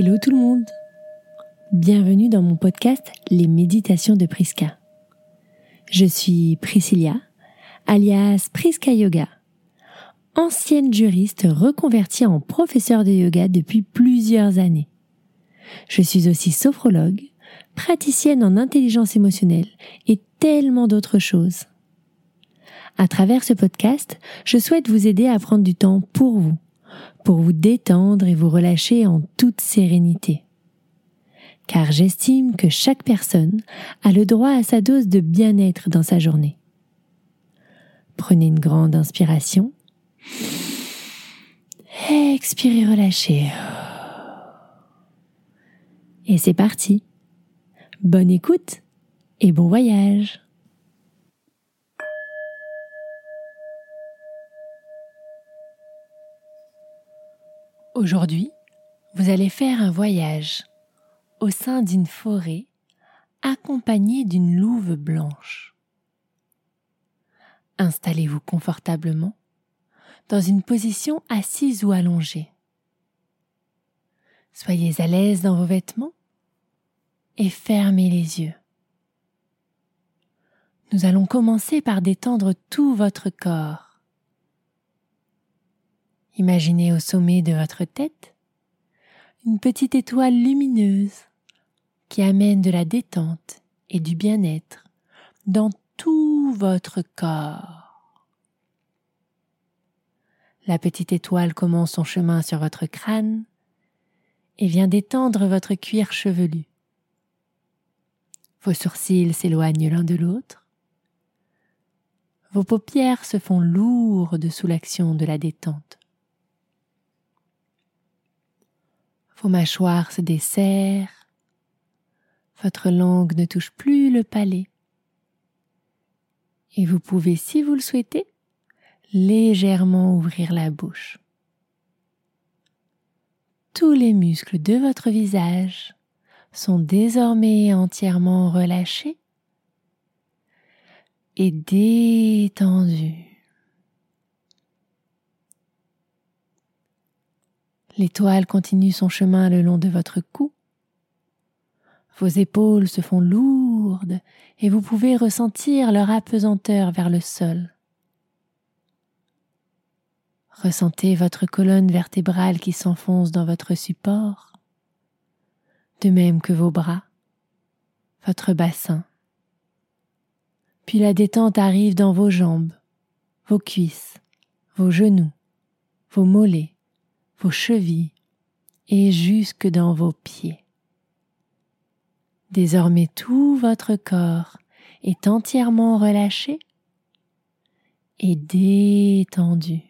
Hello tout le monde Bienvenue dans mon podcast Les méditations de Priska. Je suis Priscilla, alias Priska Yoga, ancienne juriste reconvertie en professeur de yoga depuis plusieurs années. Je suis aussi sophrologue, praticienne en intelligence émotionnelle et tellement d'autres choses. À travers ce podcast, je souhaite vous aider à prendre du temps pour vous, pour vous détendre et vous relâcher en toute sérénité. Car j'estime que chaque personne a le droit à sa dose de bien-être dans sa journée. Prenez une grande inspiration. Expirez, relâchez. Et c'est parti. Bonne écoute et bon voyage. Aujourd'hui, vous allez faire un voyage au sein d'une forêt accompagnée d'une louve blanche. Installez-vous confortablement dans une position assise ou allongée. Soyez à l'aise dans vos vêtements et fermez les yeux. Nous allons commencer par détendre tout votre corps Imaginez au sommet de votre tête une petite étoile lumineuse qui amène de la détente et du bien-être dans tout votre corps. La petite étoile commence son chemin sur votre crâne et vient détendre votre cuir chevelu. Vos sourcils s'éloignent l'un de l'autre. Vos paupières se font lourdes sous l'action de la détente. Vos mâchoires se desserrent, votre langue ne touche plus le palais. Et vous pouvez, si vous le souhaitez, légèrement ouvrir la bouche. Tous les muscles de votre visage sont désormais entièrement relâchés et détendus. L'étoile continue son chemin le long de votre cou. Vos épaules se font lourdes et vous pouvez ressentir leur apesanteur vers le sol. Ressentez votre colonne vertébrale qui s'enfonce dans votre support, de même que vos bras, votre bassin. Puis la détente arrive dans vos jambes, vos cuisses, vos genoux, vos mollets, vos chevilles et jusque dans vos pieds. Désormais tout votre corps est entièrement relâché et détendu.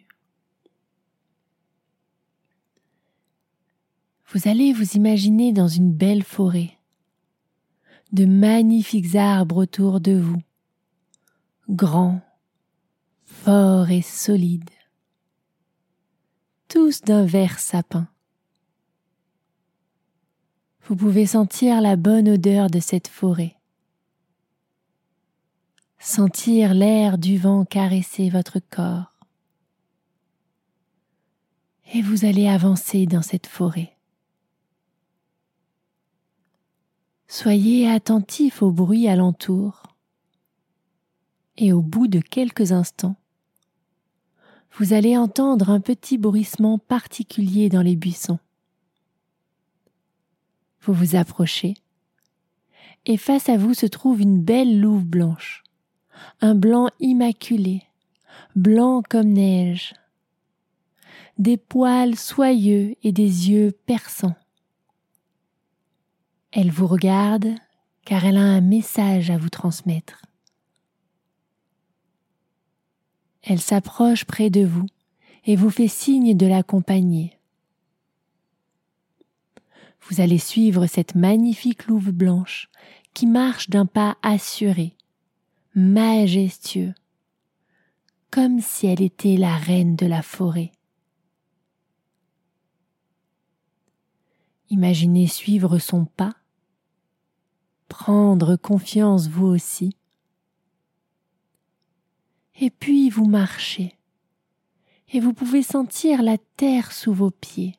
Vous allez vous imaginer dans une belle forêt, de magnifiques arbres autour de vous, grands, forts et solides tous d'un vert sapin. Vous pouvez sentir la bonne odeur de cette forêt, sentir l'air du vent caresser votre corps. Et vous allez avancer dans cette forêt. Soyez attentif au bruit alentour et au bout de quelques instants, vous allez entendre un petit bruissement particulier dans les buissons. Vous vous approchez et face à vous se trouve une belle louve blanche, un blanc immaculé, blanc comme neige, des poils soyeux et des yeux perçants. Elle vous regarde car elle a un message à vous transmettre. Elle s'approche près de vous et vous fait signe de l'accompagner. Vous allez suivre cette magnifique louve blanche qui marche d'un pas assuré, majestueux, comme si elle était la reine de la forêt. Imaginez suivre son pas, prendre confiance vous aussi, et puis vous marchez, et vous pouvez sentir la terre sous vos pieds.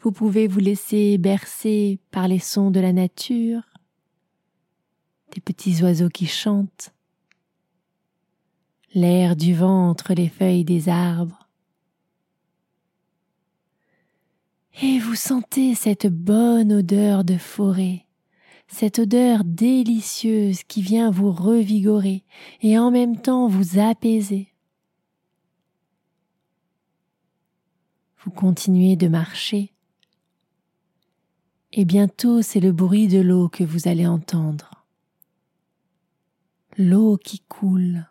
Vous pouvez vous laisser bercer par les sons de la nature, des petits oiseaux qui chantent, l'air du vent entre les feuilles des arbres. Et vous sentez cette bonne odeur de forêt, cette odeur délicieuse qui vient vous revigorer et en même temps vous apaiser. Vous continuez de marcher et bientôt c'est le bruit de l'eau que vous allez entendre. L'eau qui coule.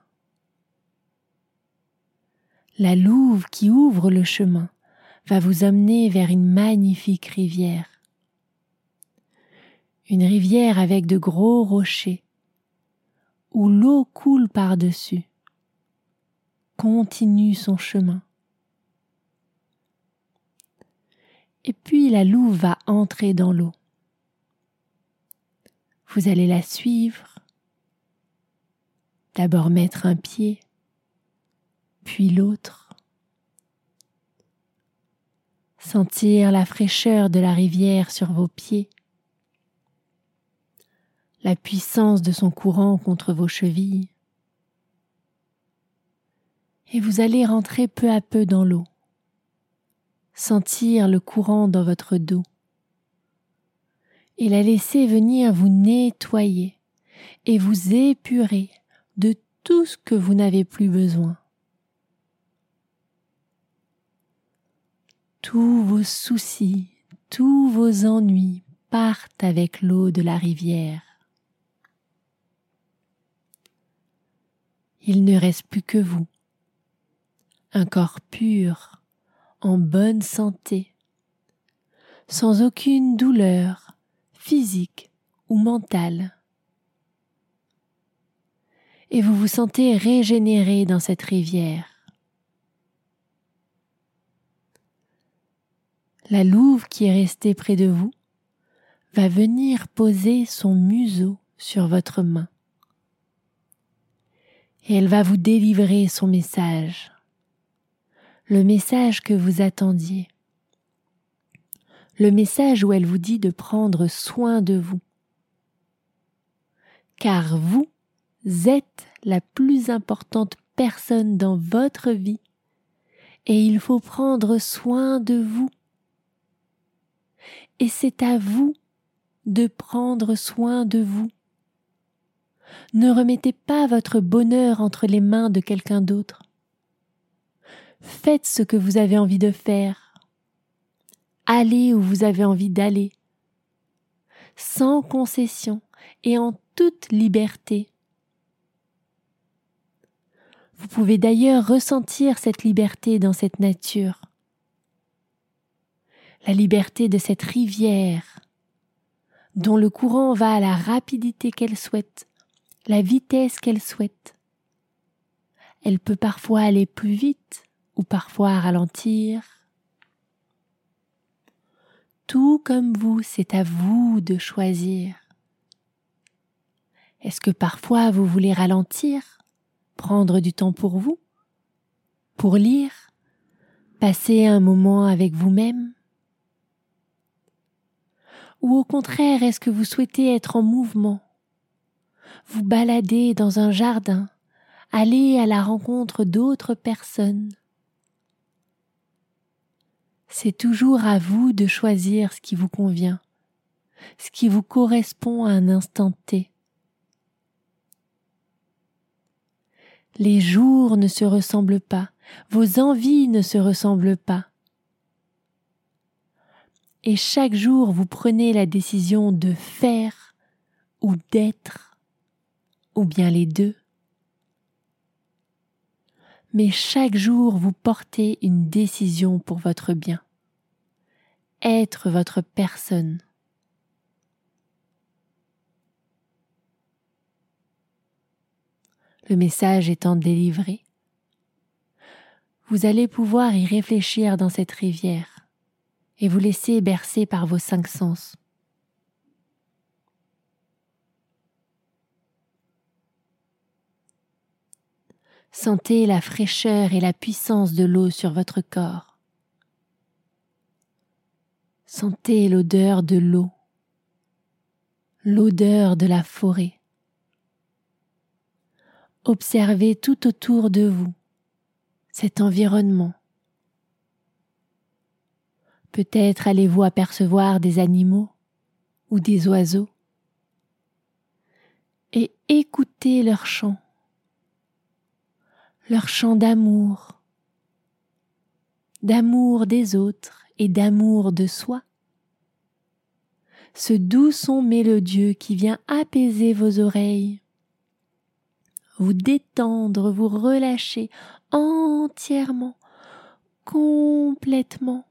La louve qui ouvre le chemin va vous amener vers une magnifique rivière. Une rivière avec de gros rochers, où l'eau coule par-dessus, continue son chemin. Et puis la louve va entrer dans l'eau. Vous allez la suivre, d'abord mettre un pied, puis l'autre. Sentir la fraîcheur de la rivière sur vos pieds, la puissance de son courant contre vos chevilles. Et vous allez rentrer peu à peu dans l'eau, sentir le courant dans votre dos et la laisser venir vous nettoyer et vous épurer de tout ce que vous n'avez plus besoin. Tous vos soucis, tous vos ennuis partent avec l'eau de la rivière. Il ne reste plus que vous, un corps pur, en bonne santé, sans aucune douleur physique ou mentale. Et vous vous sentez régénéré dans cette rivière. la louve qui est restée près de vous va venir poser son museau sur votre main. Et elle va vous délivrer son message, le message que vous attendiez, le message où elle vous dit de prendre soin de vous. Car vous êtes la plus importante personne dans votre vie et il faut prendre soin de vous et c'est à vous de prendre soin de vous. Ne remettez pas votre bonheur entre les mains de quelqu'un d'autre. Faites ce que vous avez envie de faire. Allez où vous avez envie d'aller. Sans concession et en toute liberté. Vous pouvez d'ailleurs ressentir cette liberté dans cette nature la liberté de cette rivière, dont le courant va à la rapidité qu'elle souhaite, la vitesse qu'elle souhaite. Elle peut parfois aller plus vite ou parfois ralentir. Tout comme vous, c'est à vous de choisir. Est-ce que parfois vous voulez ralentir, prendre du temps pour vous, pour lire, passer un moment avec vous-même? Ou au contraire, est-ce que vous souhaitez être en mouvement? Vous balader dans un jardin, aller à la rencontre d'autres personnes. C'est toujours à vous de choisir ce qui vous convient, ce qui vous correspond à un instant T. Les jours ne se ressemblent pas, vos envies ne se ressemblent pas. Et chaque jour vous prenez la décision de faire ou d'être, ou bien les deux. Mais chaque jour vous portez une décision pour votre bien, être votre personne. Le message étant délivré, vous allez pouvoir y réfléchir dans cette rivière et vous laissez bercer par vos cinq sens. Sentez la fraîcheur et la puissance de l'eau sur votre corps. Sentez l'odeur de l'eau, l'odeur de la forêt. Observez tout autour de vous cet environnement. Peut-être allez-vous apercevoir des animaux ou des oiseaux et écoutez leur chant, leur chant d'amour, d'amour des autres et d'amour de soi. Ce doux son mélodieux qui vient apaiser vos oreilles, vous détendre, vous relâcher entièrement, complètement.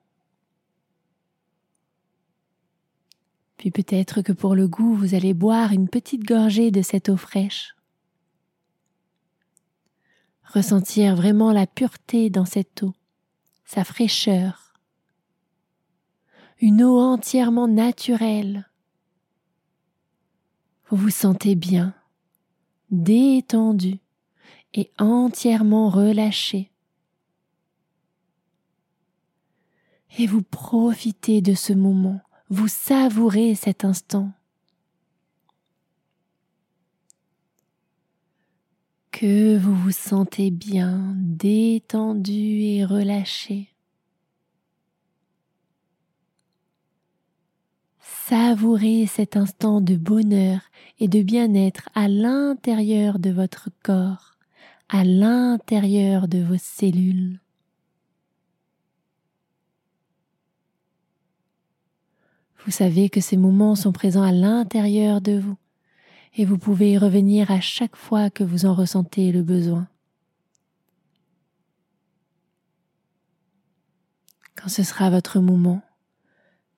Puis peut-être que pour le goût, vous allez boire une petite gorgée de cette eau fraîche. Ressentir vraiment la pureté dans cette eau, sa fraîcheur. Une eau entièrement naturelle. Vous vous sentez bien, détendu et entièrement relâché. Et vous profitez de ce moment vous savourez cet instant. Que vous vous sentez bien, détendu et relâché. Savourez cet instant de bonheur et de bien-être à l'intérieur de votre corps, à l'intérieur de vos cellules. Vous savez que ces moments sont présents à l'intérieur de vous et vous pouvez y revenir à chaque fois que vous en ressentez le besoin. Quand ce sera votre moment,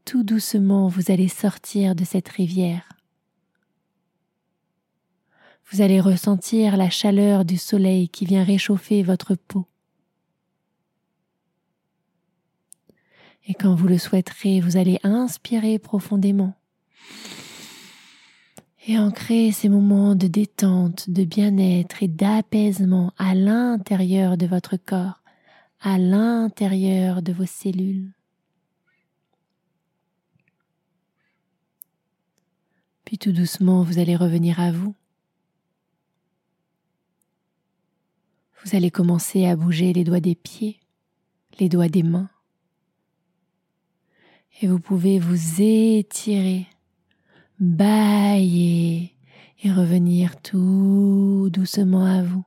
tout doucement vous allez sortir de cette rivière. Vous allez ressentir la chaleur du soleil qui vient réchauffer votre peau. Et quand vous le souhaiterez, vous allez inspirer profondément et ancrer ces moments de détente, de bien-être et d'apaisement à l'intérieur de votre corps, à l'intérieur de vos cellules. Puis tout doucement, vous allez revenir à vous. Vous allez commencer à bouger les doigts des pieds, les doigts des mains, et vous pouvez vous étirer, bailler et revenir tout doucement à vous.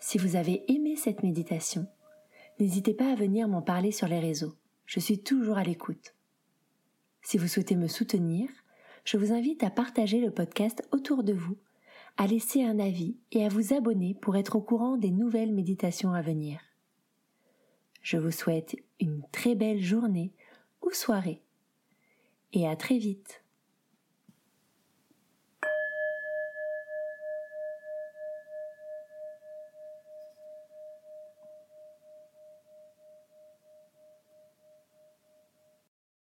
Si vous avez aimé cette méditation, n'hésitez pas à venir m'en parler sur les réseaux. Je suis toujours à l'écoute. Si vous souhaitez me soutenir, je vous invite à partager le podcast autour de vous, à laisser un avis et à vous abonner pour être au courant des nouvelles méditations à venir. Je vous souhaite une très belle journée ou soirée et à très vite.